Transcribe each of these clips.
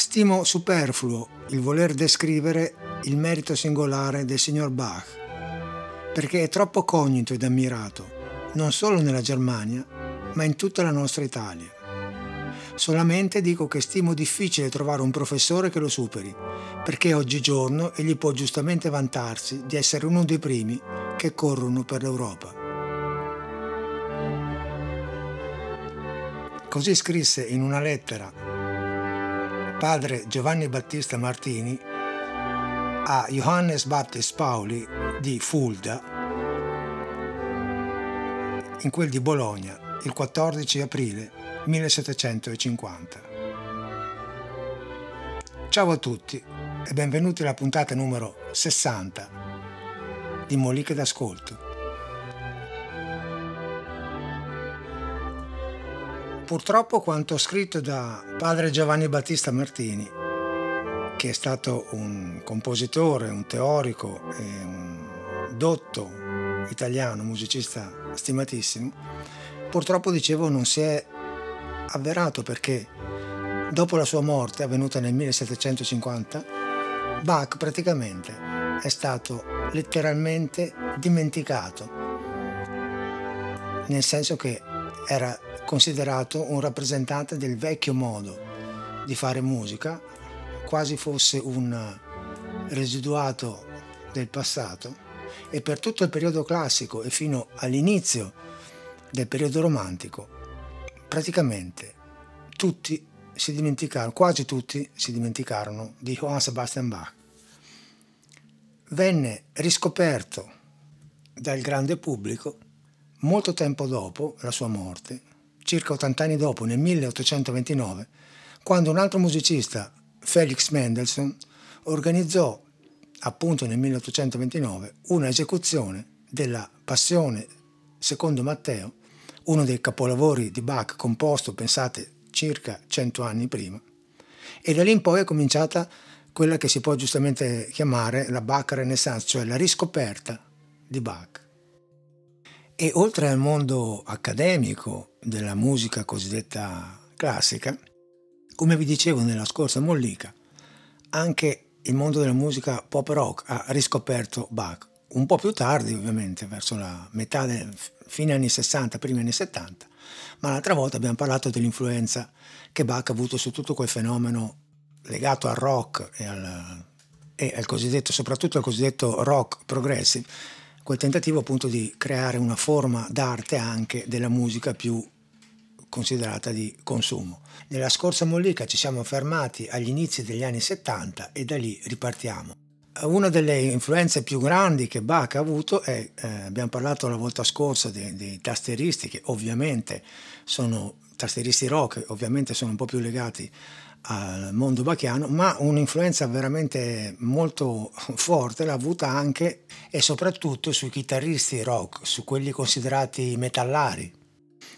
Stimo superfluo il voler descrivere il merito singolare del signor Bach, perché è troppo cognito ed ammirato, non solo nella Germania, ma in tutta la nostra Italia. Solamente dico che stimo difficile trovare un professore che lo superi, perché oggigiorno egli può giustamente vantarsi di essere uno dei primi che corrono per l'Europa. Così scrisse in una lettera padre Giovanni Battista Martini a Johannes Baptist Pauli di Fulda, in quel di Bologna, il 14 aprile 1750. Ciao a tutti e benvenuti alla puntata numero 60 di Moliche d'Ascolto. Purtroppo quanto scritto da padre Giovanni Battista Martini, che è stato un compositore, un teorico un dotto italiano, musicista stimatissimo, purtroppo dicevo non si è avverato perché dopo la sua morte, avvenuta nel 1750, Bach praticamente è stato letteralmente dimenticato, nel senso che era considerato un rappresentante del vecchio modo di fare musica, quasi fosse un residuato del passato e per tutto il periodo classico e fino all'inizio del periodo romantico, praticamente tutti si dimenticarono, quasi tutti si dimenticarono di Johann Sebastian Bach. Venne riscoperto dal grande pubblico molto tempo dopo la sua morte circa 80 anni dopo, nel 1829, quando un altro musicista, Felix Mendelssohn, organizzò appunto nel 1829 una esecuzione della Passione secondo Matteo, uno dei capolavori di Bach composto, pensate, circa 100 anni prima, e da lì in poi è cominciata quella che si può giustamente chiamare la Bach Renaissance, cioè la riscoperta di Bach. E oltre al mondo accademico della musica cosiddetta classica, come vi dicevo nella scorsa mollica, anche il mondo della musica pop rock ha riscoperto Bach, un po' più tardi ovviamente, verso la metà del fine anni 60, primi anni 70, ma l'altra volta abbiamo parlato dell'influenza che Bach ha avuto su tutto quel fenomeno legato al rock e al, e al cosiddetto, soprattutto al cosiddetto rock progressive, quel tentativo appunto di creare una forma d'arte anche della musica più considerata di consumo. Nella scorsa mollica ci siamo fermati agli inizi degli anni 70 e da lì ripartiamo. Una delle influenze più grandi che Bach ha avuto è, eh, abbiamo parlato la volta scorsa dei, dei tasteristi che ovviamente sono tasteristi rock, ovviamente sono un po' più legati al mondo bachiano, ma un'influenza veramente molto forte l'ha avuta anche e soprattutto sui chitarristi rock, su quelli considerati metallari,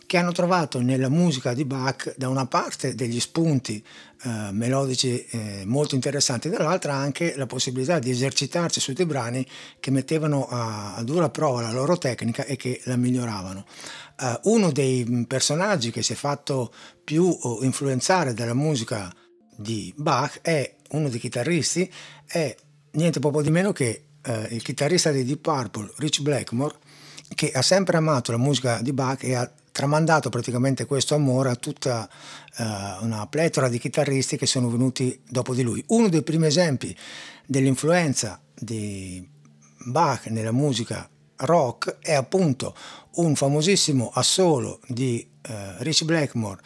che hanno trovato nella musica di Bach da una parte degli spunti eh, melodici eh, molto interessanti, dall'altra anche la possibilità di esercitarsi su dei brani che mettevano a, a dura prova la loro tecnica e che la miglioravano. Uh, uno dei personaggi che si è fatto più uh, influenzare dalla musica di Bach è uno dei chitarristi, è niente poco di meno che uh, il chitarrista di Deep Purple, Rich Blackmore, che ha sempre amato la musica di Bach e ha tramandato praticamente questo amore a tutta uh, una pletora di chitarristi che sono venuti dopo di lui. Uno dei primi esempi dell'influenza di Bach nella musica rock è appunto un famosissimo assolo di uh, Rich Blackmore.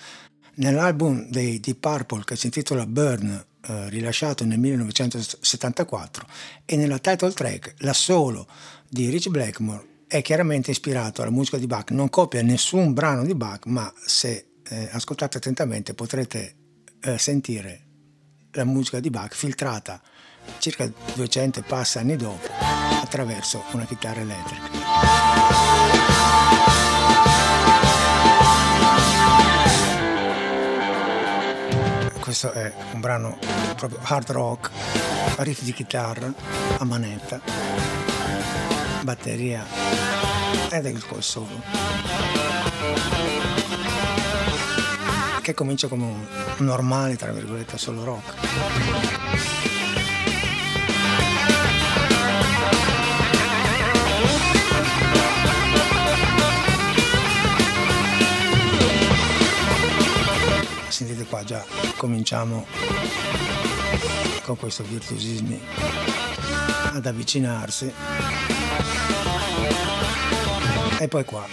Nell'album dei Deep Purple che si intitola Burn Uh, rilasciato nel 1974 e nella title track l'assolo di Rich Blackmore è chiaramente ispirato alla musica di Bach, non copia nessun brano di Bach, ma se eh, ascoltate attentamente potrete eh, sentire la musica di Bach filtrata circa 200 e passa anni dopo attraverso una chitarra elettrica. Questo è un brano proprio hard rock, riff di chitarra a manetta batteria ed è il col solo che comincia come un normale, tra virgolette, solo rock. Qua già cominciamo con questo virtuosismi ad avvicinarsi. E poi qua.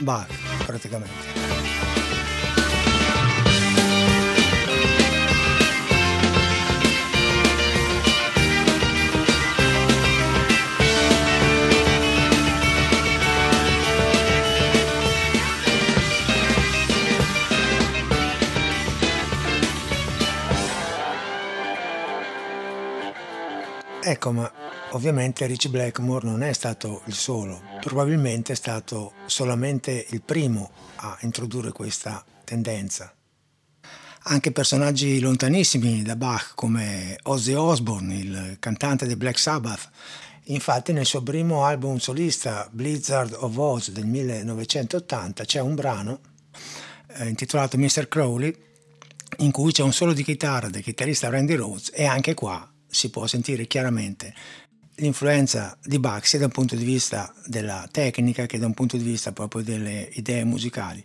Bach praticamente Ecco, ma ovviamente Rich Blackmore non è stato il solo, probabilmente è stato solamente il primo a introdurre questa tendenza. Anche personaggi lontanissimi da Bach come Ozzy Osbourne, il cantante dei Black Sabbath, infatti nel suo primo album solista Blizzard of Oz del 1980 c'è un brano eh, intitolato Mr. Crowley in cui c'è un solo di chitarra del chitarrista Randy Rhodes e anche qua si può sentire chiaramente l'influenza di Bach sia da un punto di vista della tecnica che da un punto di vista proprio delle idee musicali.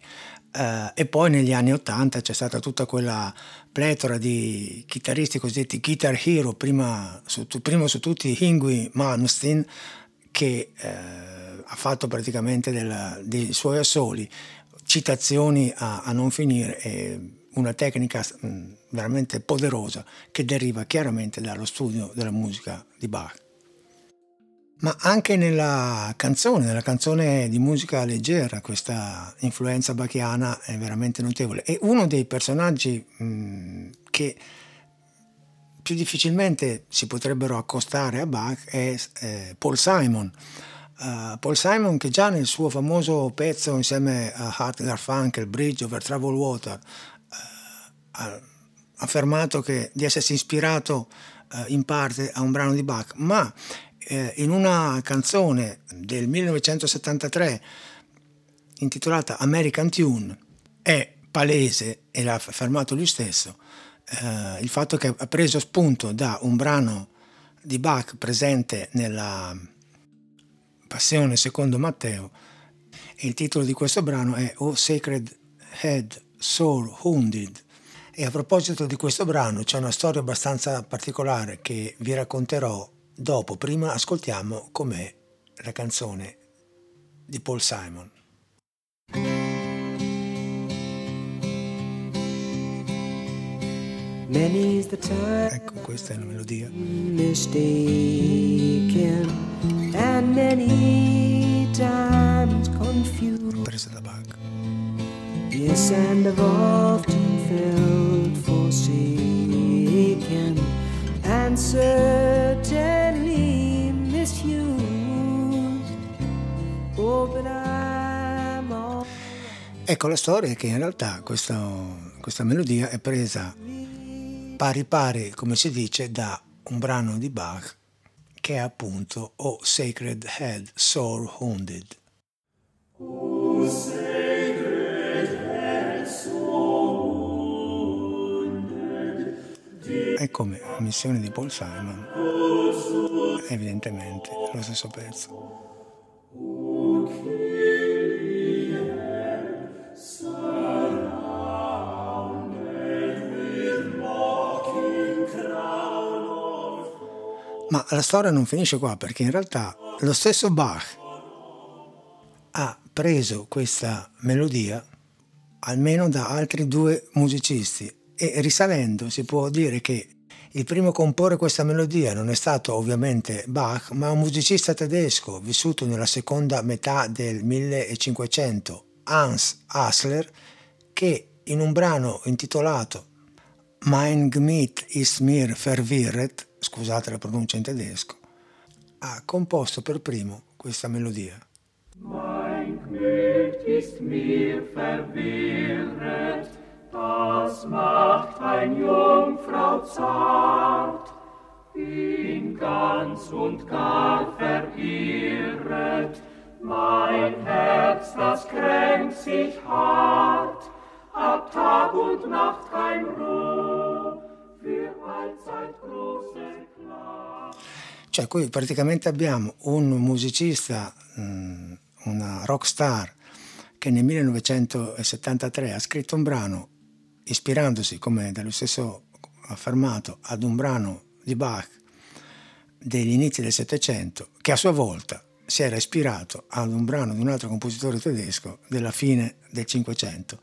Uh, e poi negli anni Ottanta c'è stata tutta quella pletora di chitarristi cosiddetti guitar hero, prima su, primo su tutti Ingui Malmsteen, che uh, ha fatto praticamente della, dei suoi assoli citazioni a, a non finire. E, una tecnica mm, veramente poderosa che deriva chiaramente dallo studio della musica di Bach. Ma anche nella canzone, nella canzone di musica leggera, questa influenza bachiana è veramente notevole. E uno dei personaggi mh, mm, che più difficilmente si potrebbero accostare a Bach è eh, Paul Simon. Uh, Paul Simon che già nel suo famoso pezzo insieme a Hart Garfunkel, Bridge over Troubled Water, ha affermato che, di essersi ispirato eh, in parte a un brano di Bach, ma eh, in una canzone del 1973 intitolata American Tune è palese, e l'ha affermato lui stesso, eh, il fatto che ha preso spunto da un brano di Bach presente nella Passione secondo Matteo il titolo di questo brano è O Sacred Head Soul Wounded e a proposito di questo brano c'è una storia abbastanza particolare che vi racconterò dopo. Prima ascoltiamo com'è la canzone di Paul Simon. Ecco, questa è la melodia. Presa da Bach. Yes, and I've often felt forsaken and certainly misused. Oh, but I'm all... Ecco, la storia è che in realtà questo, questa melodia è presa pari pari, come si dice, da un brano di Bach che è appunto O Sacred Head Soul Wounded. Oh, è come missione di Paul Simon, evidentemente lo stesso pezzo. Ma la storia non finisce qua perché in realtà lo stesso Bach ha preso questa melodia almeno da altri due musicisti e risalendo si può dire che il primo a comporre questa melodia non è stato ovviamente Bach, ma un musicista tedesco vissuto nella seconda metà del 1500, Hans Hassler, che in un brano intitolato Mein Gemüt ist mir verwirret, scusate la pronuncia in tedesco, ha composto per primo questa melodia. Mein Gemüt ist mir verwirret das macht ein Jungfrau zart, bin ganz und gar verirret, Mein Herz, das kränkt sich hart, ab Tag und Nacht kein Ruhe, für allzeit große Klage. Cioè qui praticamente abbiamo un musicista, mm, una rock star, che nel 1973 ha scritto un brano ispirandosi, come da lui stesso affermato, ad un brano di Bach degli inizi del Settecento, che a sua volta si era ispirato ad un brano di un altro compositore tedesco della fine del Cinquecento.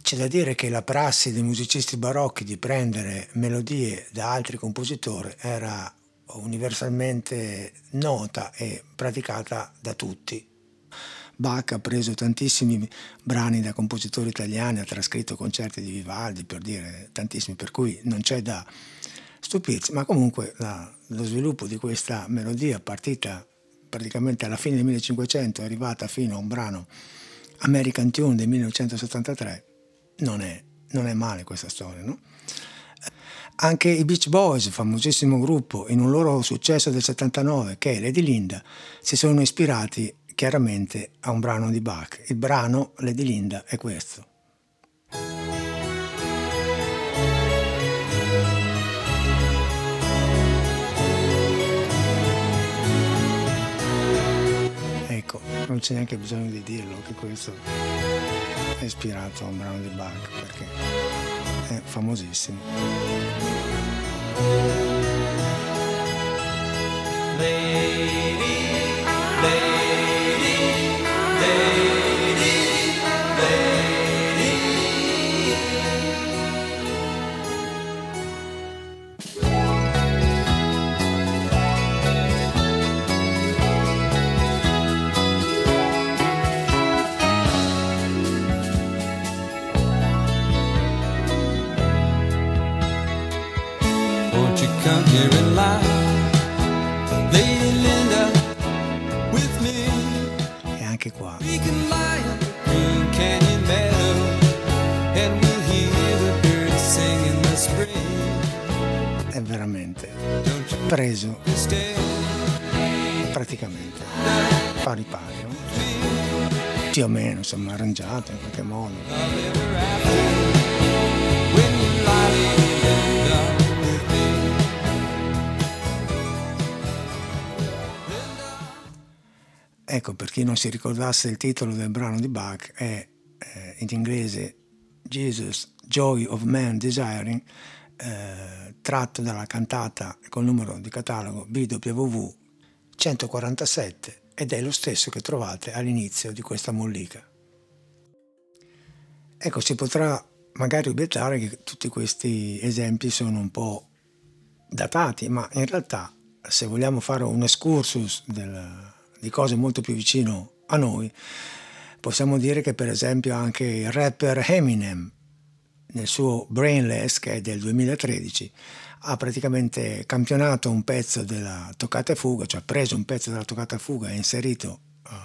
C'è da dire che la prassi dei musicisti barocchi di prendere melodie da altri compositori era universalmente nota e praticata da tutti. Bach ha preso tantissimi brani da compositori italiani, ha trascritto concerti di Vivaldi, per dire tantissimi, per cui non c'è da stupirsi, ma comunque la, lo sviluppo di questa melodia partita praticamente alla fine del 1500 è arrivata fino a un brano American Tune del 1973, non è, non è male questa storia, no? Anche i Beach Boys, famosissimo gruppo, in un loro successo del 79, che è Lady Linda, si sono ispirati chiaramente a un brano di Bach. Il brano Lady Linda è questo. Ecco, non c'è neanche bisogno di dirlo che questo è ispirato a un brano di Bach perché è famosissimo. Lady, insomma, arrangiato in qualche modo. Ecco, per chi non si ricordasse il titolo del brano di Bach, è eh, in inglese Jesus, Joy of Man Desiring, eh, tratto dalla cantata col numero di catalogo BWV 147 ed è lo stesso che trovate all'inizio di questa mollica. Ecco, si potrà magari obiettare che tutti questi esempi sono un po' datati, ma in realtà se vogliamo fare un excursus del- di cose molto più vicino a noi, possiamo dire che per esempio anche il rapper Eminem nel suo Brainless, che è del 2013, ha praticamente campionato un pezzo della toccata e fuga, cioè ha preso un pezzo della toccata e fuga e inserito, eh,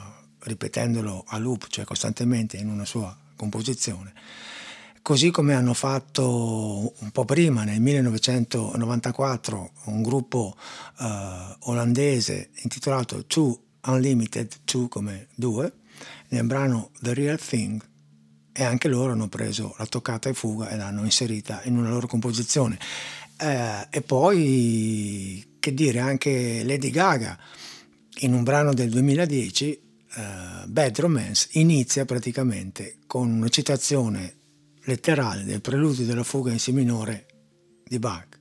ripetendolo a loop, cioè costantemente in una sua composizione. Così come hanno fatto un po' prima, nel 1994, un gruppo eh, olandese intitolato Two Unlimited, Two come due, nel brano The Real Thing, e anche loro hanno preso la toccata e fuga e l'hanno inserita in una loro composizione. Eh, e poi, che dire, anche Lady Gaga, in un brano del 2010, eh, Bad Romance, inizia praticamente con una citazione letterale del preludio della fuga in Si minore di Bach.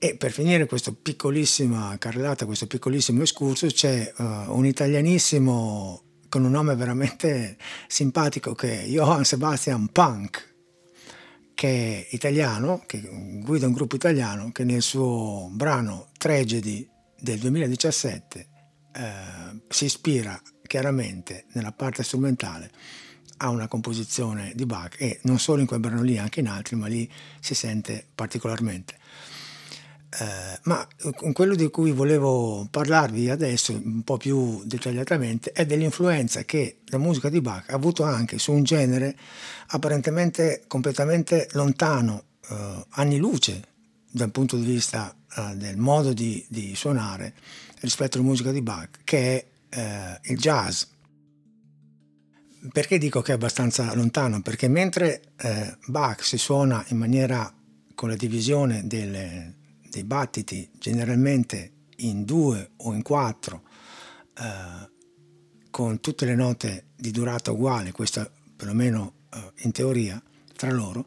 E per finire questa piccolissima carrellata, questo piccolissimo excursus, c'è uh, un italianissimo con un nome veramente simpatico che è Johann Sebastian Punk, che è italiano, che guida un gruppo italiano che nel suo brano Tragedy del 2017 eh, si ispira chiaramente nella parte strumentale a una composizione di Bach e non solo in quel brano lì, anche in altri, ma lì si sente particolarmente. Eh, ma quello di cui volevo parlarvi adesso un po' più dettagliatamente è dell'influenza che la musica di Bach ha avuto anche su un genere apparentemente completamente lontano, eh, anni luce dal punto di vista eh, del modo di, di, suonare rispetto alla musica di Bach, che è eh, il jazz. Perché dico che è abbastanza lontano? Perché mentre eh, Bach si suona in maniera con la divisione delle, dei battiti generalmente in due o in quattro, eh, con tutte le note di durata uguale, questo perlomeno eh, in teoria, tra loro,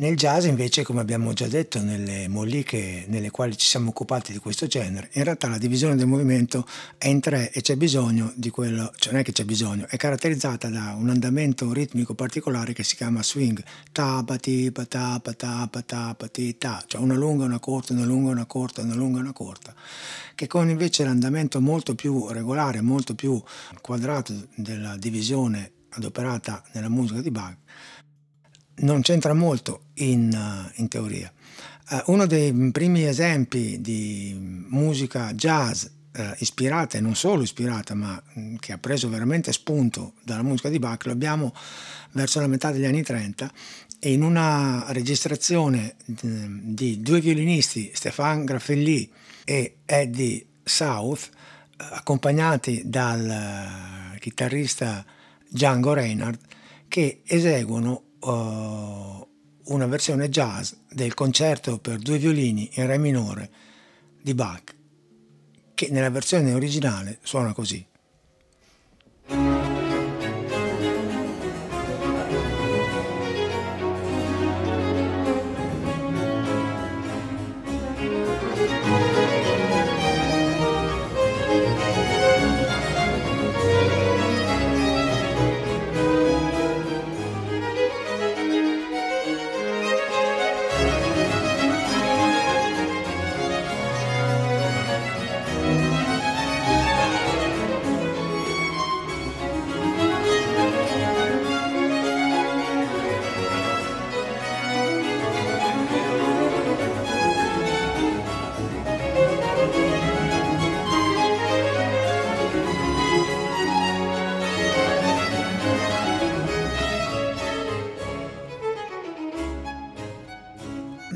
nel jazz invece, come abbiamo già detto nelle molliche nelle quali ci siamo occupati di questo genere, in realtà la divisione del movimento è in tre e c'è bisogno di quello, cioè non è che c'è bisogno, è caratterizzata da un andamento ritmico particolare che si chiama swing, tapa tipa tapa tapa tapa ti ta, cioè una lunga, una corta, una lunga, una corta, una lunga, una corta, che con invece l'andamento molto più regolare, molto più quadrato della divisione adoperata nella musica di Bach non c'entra molto in, in teoria. Uh, uno dei primi esempi di musica jazz uh, ispirata, e non solo ispirata, ma mh, che ha preso veramente spunto dalla musica di Bach, lo abbiamo verso la metà degli anni 30 e in una registrazione di, di due violinisti, Stéphane Graffelli e Eddie South, accompagnati dal chitarrista Django Reinhardt, che eseguono uh, una versione jazz del concerto per due violini in re minore di Bach, che nella versione originale suona così.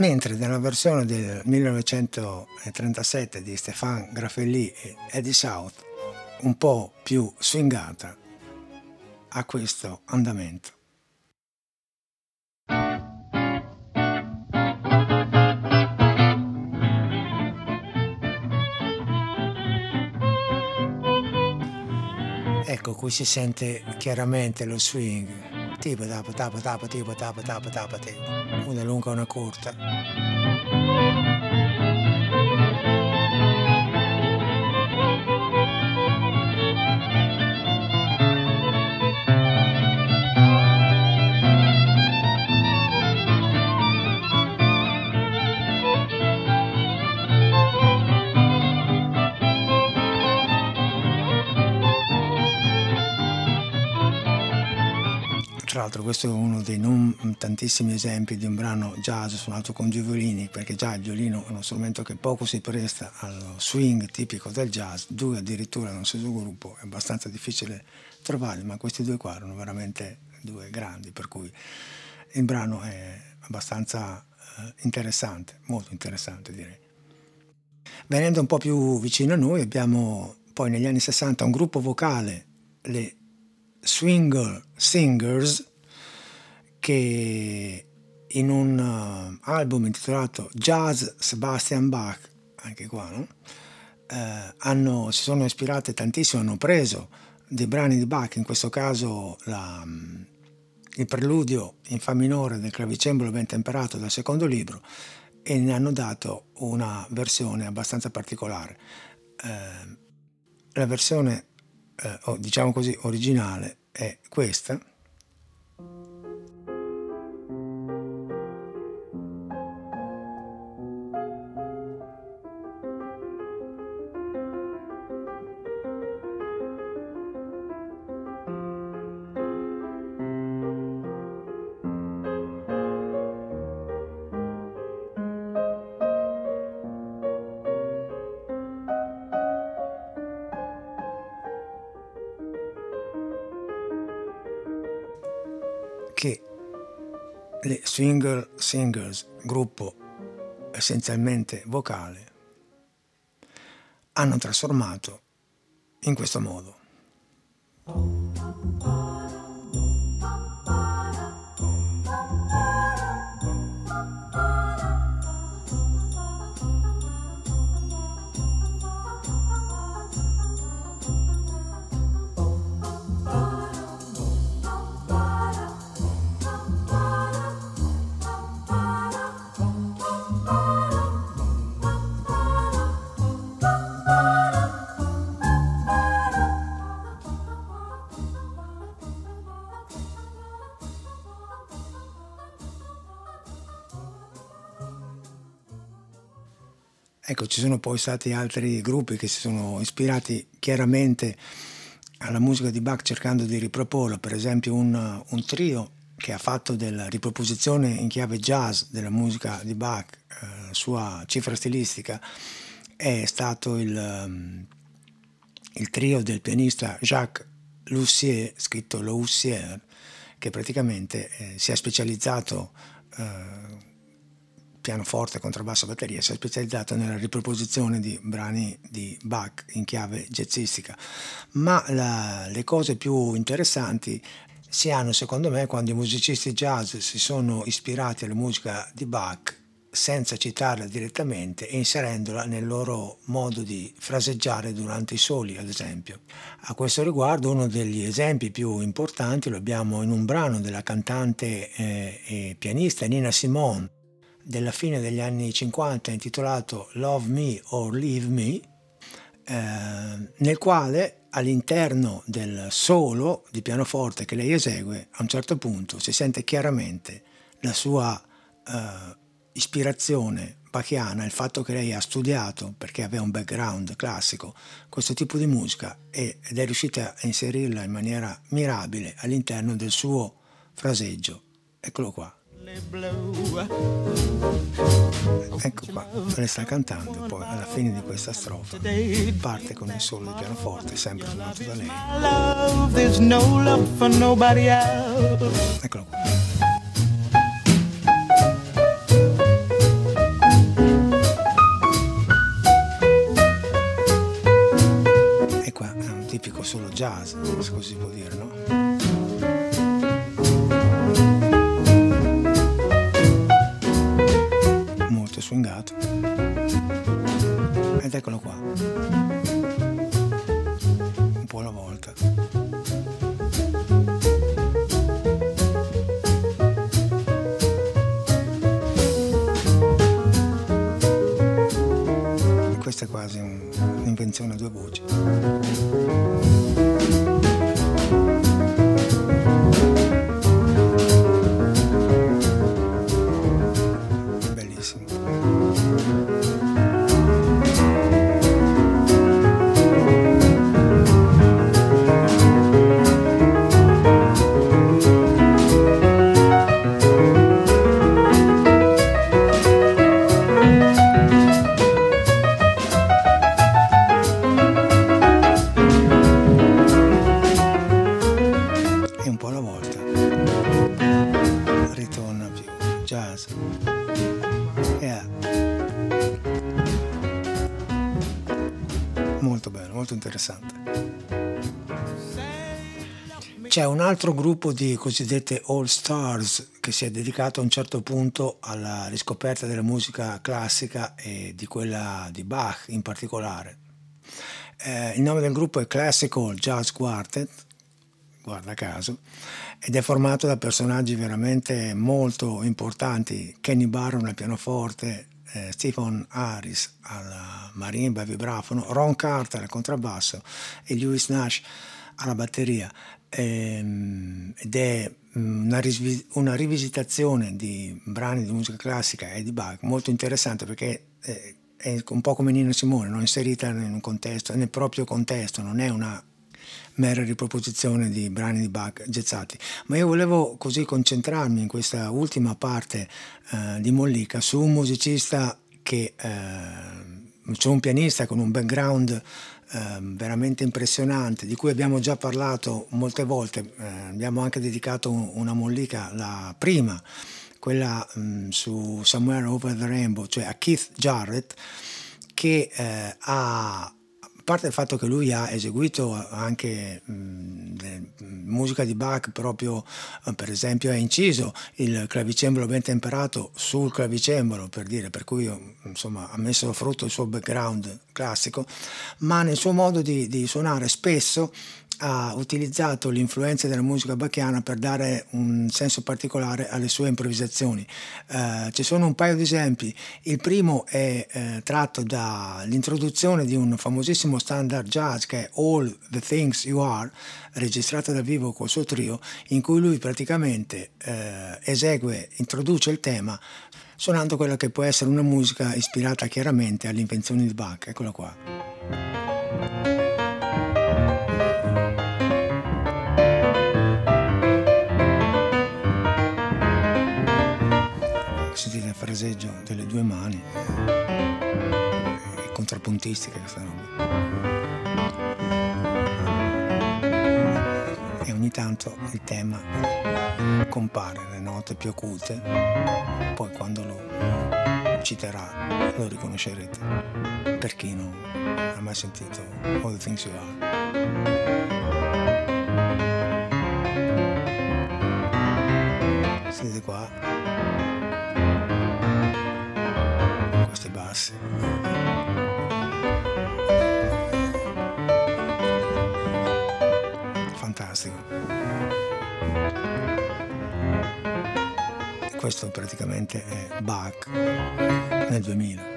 Mentre nella versione del 1937 di Stéphane Graffelli e Eddie South, un po' più swingata, ha questo andamento. Ecco, qui si sente chiaramente lo swing. Tipo tapa tapa tapa tipo tapa tapa tapa una lunga una corta. Questo è uno dei non tantissimi esempi di un brano jazz suonato con due violini, perché già il violino è uno strumento che poco si presta allo swing tipico del jazz, due addirittura nello stesso gruppo, è abbastanza difficile trovarli, ma questi due qua erano veramente due grandi, per cui il brano è abbastanza eh, interessante, molto interessante direi. Venendo un po' più vicino a noi abbiamo poi negli anni 60 un gruppo vocale, le Swinger Singers che in un uh, album intitolato Jazz Sebastian Bach, anche qua, no? eh, hanno, si sono ispirate tantissimo, hanno preso dei brani di Bach, in questo caso la, um, il preludio in Fa minore del clavicembalo ben temperato dal secondo libro, e ne hanno dato una versione abbastanza particolare. Eh, la versione eh, diciamo così, originale è questa. Che le Swinger Singers, gruppo essenzialmente vocale, hanno trasformato in questo modo. Ecco, ci sono poi stati altri gruppi che si sono ispirati chiaramente alla musica di Bach cercando di riproporla, per esempio un, un trio che ha fatto della riproposizione in chiave jazz della musica di Bach, eh, sua cifra stilistica, è stato il, um, il trio del pianista Jacques Lussier, scritto Loussier, che praticamente eh, si è specializzato eh, pianoforte, contrabbasso, batteria, si è specializzato nella riproposizione di brani di Bach in chiave jazzistica. Ma la, le cose più interessanti si hanno, secondo me, quando i musicisti jazz si sono ispirati alla musica di Bach senza citarla direttamente e inserendola nel loro modo di fraseggiare durante i soli, ad esempio. A questo riguardo uno degli esempi più importanti lo abbiamo in un brano della cantante eh, e pianista Nina Simone della fine degli anni 50 intitolato Love Me or Leave Me, eh, nel quale all'interno del solo di pianoforte che lei esegue, a un certo punto si sente chiaramente la sua eh, ispirazione bachiana, il fatto che lei ha studiato, perché aveva un background classico, questo tipo di musica ed è riuscita a inserirla in maniera mirabile all'interno del suo fraseggio. Eccolo qua. Ecco qua, lei sta cantando, poi alla fine di questa strofa parte con il solo di pianoforte, sempre suonato da lei. Eccolo qua. E qua è un tipico solo jazz, se così si può dire, no? C'è un altro gruppo di cosiddette All Stars che si è dedicato a un certo punto alla riscoperta della musica classica e di quella di Bach in particolare. Eh, il nome del gruppo è Classical Jazz Quartet, guarda caso, ed è formato da personaggi veramente molto importanti, Kenny Barron al pianoforte, eh, Stephen Harris alla marimba e vibrafono, Ron Carter al contrabbasso e Lewis Nash alla batteria ehm, ed è mm, una, risvi- una, rivisitazione di brani di musica classica e di Bach molto interessante perché è, è un po' come Nina Simone, no? inserita in contesto, nel proprio contesto, non è una mera riproposizione di brani di Bach jazzati. Ma io volevo così concentrarmi in questa ultima parte eh, di Mollica su un musicista che, eh, su un pianista con un background Ehm, veramente impressionante, di cui abbiamo già parlato molte volte, eh, abbiamo anche dedicato una mollica, la prima, quella mh, mm, su Somewhere Over the Rainbow, cioè a Keith Jarrett, che eh, ha parte il fatto che lui ha eseguito anche mh, musica di Bach proprio eh, per esempio ha inciso il clavicembalo ben temperato sul clavicembalo per dire per cui insomma ha messo a frutto il suo background classico ma nel suo modo di, di suonare spesso ha utilizzato l'influenza della musica bacchiana per dare un senso particolare alle sue improvvisazioni. Eh, ci sono un paio di esempi. Il primo è eh, tratto dall'introduzione di un famosissimo standard jazz che è All the Things You Are, registrato dal vivo col suo trio, in cui lui praticamente eh, esegue, introduce il tema suonando quella che può essere una musica ispirata chiaramente alle invenzioni di Bach. Eccola qua. Fraseggio delle due mani è contrappuntistica questa roba e ogni tanto il tema compare le note più acute poi quando lo citerà lo riconoscerete. Per chi non ha mai sentito All the Things You Are. Sentite qua bassi. Fantastico. Questo praticamente è Bach nel 2000.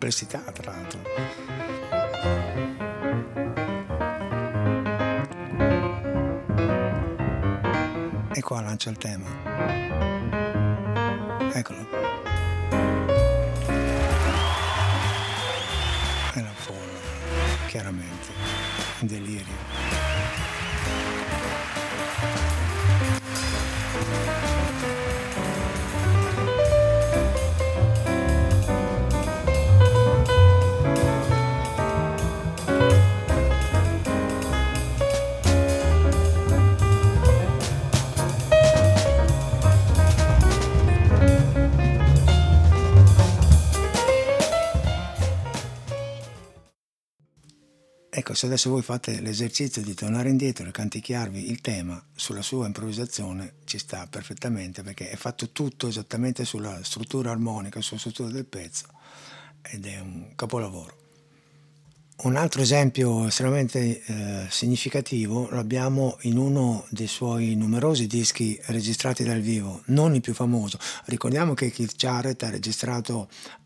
Complessità tra l'altro. E qua lancia il tema. Eccolo. È la folla, chiaramente, in delirio. Se adesso voi fate l'esercizio di tornare indietro e canticchiarvi il tema sulla sua improvvisazione, ci sta perfettamente perché è fatto tutto esattamente sulla struttura armonica, sulla struttura del pezzo ed è un capolavoro. Un altro esempio estremamente eh, significativo lo abbiamo in uno dei suoi numerosi dischi registrati dal vivo, non il più famoso. Ricordiamo che Keith Jarrett ha registrato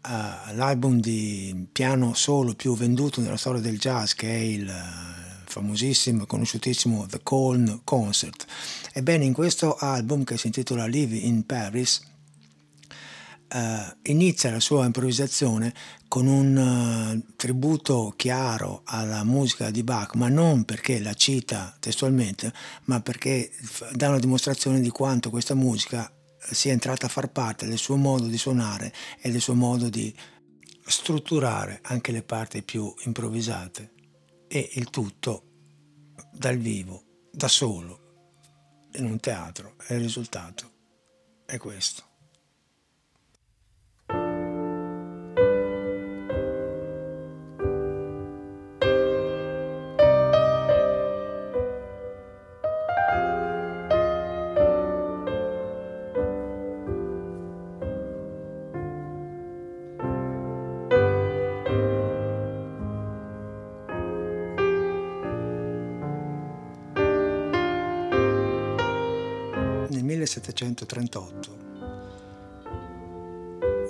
uh, l'album di piano solo più venduto nella storia del jazz, che è il uh, famosissimo e conosciutissimo The Colne Concert. Ebbene, in questo album che si intitola Live in Paris, Uh, inizia la sua improvvisazione con un uh, tributo chiaro alla musica di Bach, ma non perché la cita testualmente, ma perché dà una dimostrazione di quanto questa musica sia entrata a far parte del suo modo di suonare e del suo modo di strutturare anche le parti più improvvisate e il tutto dal vivo, da solo, in un teatro e il risultato è questo. 1738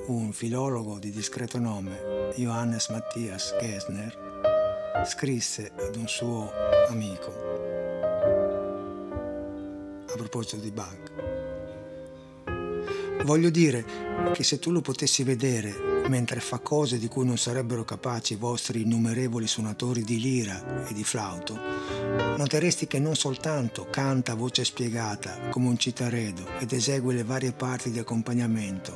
un filologo di discreto nome, Johannes Matthias Gesner, scrisse ad un suo amico a proposito di Bach. Voglio dire che se tu lo potessi vedere mentre fa cose di cui non sarebbero capaci i vostri innumerevoli suonatori di lira e di flauto, noteresti che non soltanto canta a voce spiegata come un citaredo ed esegue le varie parti di accompagnamento,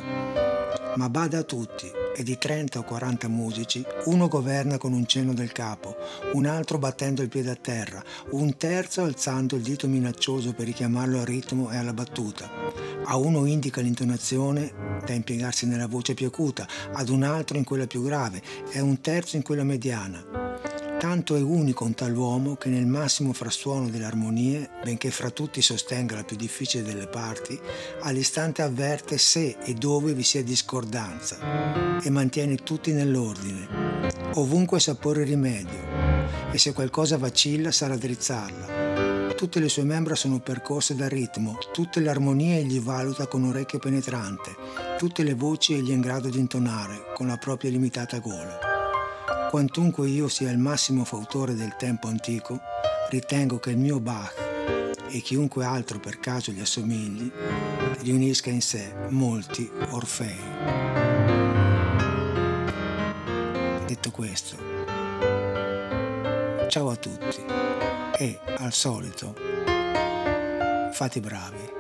ma bada a tutti e di 30 o 40 musici, uno governa con un cenno del capo, un altro battendo il piede a terra, un terzo alzando il dito minaccioso per richiamarlo al ritmo e alla battuta. A uno indica l'intonazione da impiegarsi nella voce più acuta, ad un altro in quella più grave e a un terzo in quella mediana. Tanto è unico un tal uomo che nel massimo frastuono delle armonie, benché fra tutti sostenga la più difficile delle parti, all'istante avverte se e dove vi sia discordanza e mantiene tutti nell'ordine. Ovunque sa porre rimedio e se qualcosa vacilla sa raddrizzarla. Tutte le sue membra sono percorse dal ritmo, tutte le armonie egli valuta con orecchio penetrante, tutte le voci egli è in grado di intonare con la propria limitata gola. Quantunque io sia il massimo fautore del tempo antico, ritengo che il mio Bach e chiunque altro per caso gli assomigli riunisca in sé molti Orfei. Detto questo, ciao a tutti e al solito fate bravi.